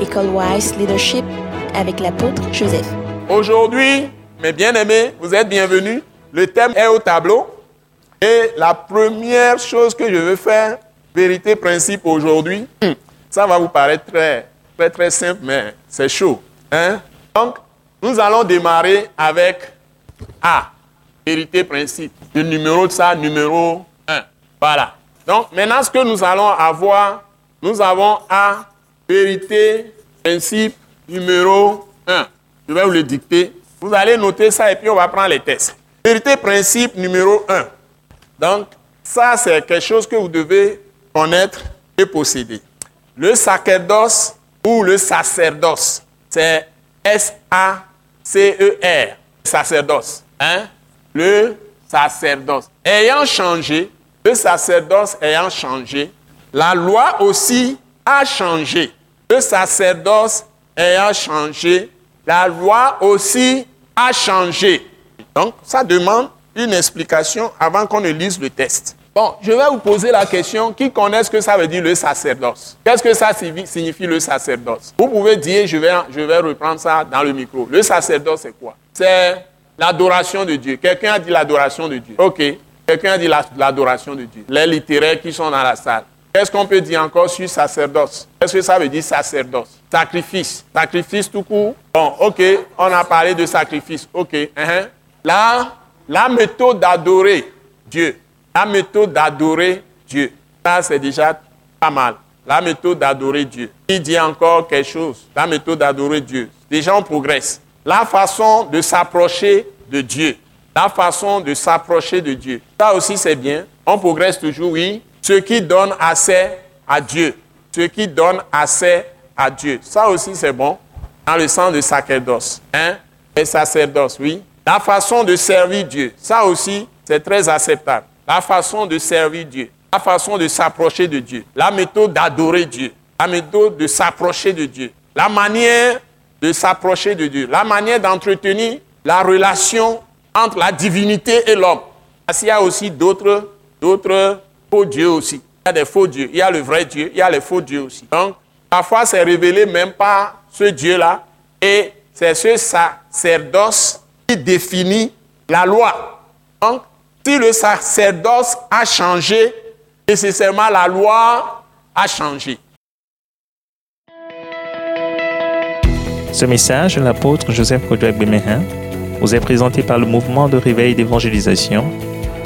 École Wise Leadership avec l'apôtre Joseph. Aujourd'hui, mes bien-aimés, vous êtes bienvenus. Le thème est au tableau. Et la première chose que je veux faire, vérité, principe aujourd'hui, ça va vous paraître très, très, très simple, mais c'est chaud. Hein? Donc, nous allons démarrer avec A, vérité, principe. Le numéro de ça, numéro 1. Voilà. Donc, maintenant, ce que nous allons avoir, nous avons A, vérité, principe, numéro 1. Je vais vous le dicter. Vous allez noter ça et puis on va prendre les tests. Vérité, principe, numéro 1. Donc, ça, c'est quelque chose que vous devez connaître et posséder. Le sacerdoce ou le sacerdoce, c'est S-A-C-E-R, sacerdoce. Hein? Le sacerdoce. Ayant changé, le sacerdoce ayant changé, la loi aussi a changé. Le sacerdoce ayant changé, la loi aussi a changé. Donc, ça demande une explication avant qu'on ne lise le test. Bon, je vais vous poser la question, qui connaît ce que ça veut dire le sacerdoce? Qu'est-ce que ça signifie le sacerdoce? Vous pouvez dire, je vais, je vais reprendre ça dans le micro. Le sacerdoce, c'est quoi? C'est l'adoration de Dieu. Quelqu'un a dit l'adoration de Dieu. Ok. Quelqu'un a dit l'adoration de Dieu. Les littéraires qui sont dans la salle. Qu'est-ce qu'on peut dire encore sur sacerdoce? Qu'est-ce que ça veut dire sacerdoce? Sacrifice. Sacrifice tout court. Bon, ok, on a parlé de sacrifice. Ok. Uh-huh. Là, la méthode d'adorer Dieu. La méthode d'adorer Dieu. Ça, c'est déjà pas mal. La méthode d'adorer Dieu. Il dit encore quelque chose. La méthode d'adorer Dieu. Déjà, on progresse. La façon de s'approcher de Dieu. La façon de s'approcher de Dieu. Ça aussi, c'est bien. On progresse toujours, oui. Ce qui donne assez à Dieu. Ce qui donne assez à Dieu. Ça aussi, c'est bon. Dans le sens de sacerdoce. Hein? Sacerdoce, oui. La façon de servir Dieu, ça aussi, c'est très acceptable. La façon de servir Dieu, la façon de s'approcher de Dieu, la méthode d'adorer Dieu, la méthode de s'approcher de Dieu, la manière de s'approcher de Dieu, la manière d'entretenir la relation entre la divinité et l'homme. Qu'il y a aussi d'autres, d'autres faux dieux aussi. Il y a des faux dieux, il y a le vrai Dieu, il y a les faux dieux aussi. Donc, parfois, c'est révélé même par ce Dieu-là. Et c'est ce sacerdoce qui définit la loi. Donc, si le sacerdoce a changé, nécessairement la loi a changé. Ce message de l'apôtre Joseph Kodouak Bemehin vous est présenté par le mouvement de réveil d'évangélisation,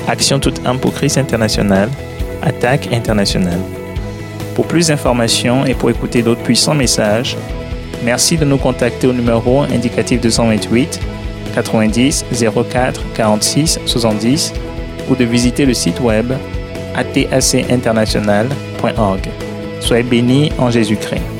Action toute âme pour Christ international, Attaque internationale. Pour plus d'informations et pour écouter d'autres puissants messages, merci de nous contacter au numéro indicatif 228 90 04 46 70 ou de visiter le site web atacinternational.org. Soyez bénis en Jésus-Christ.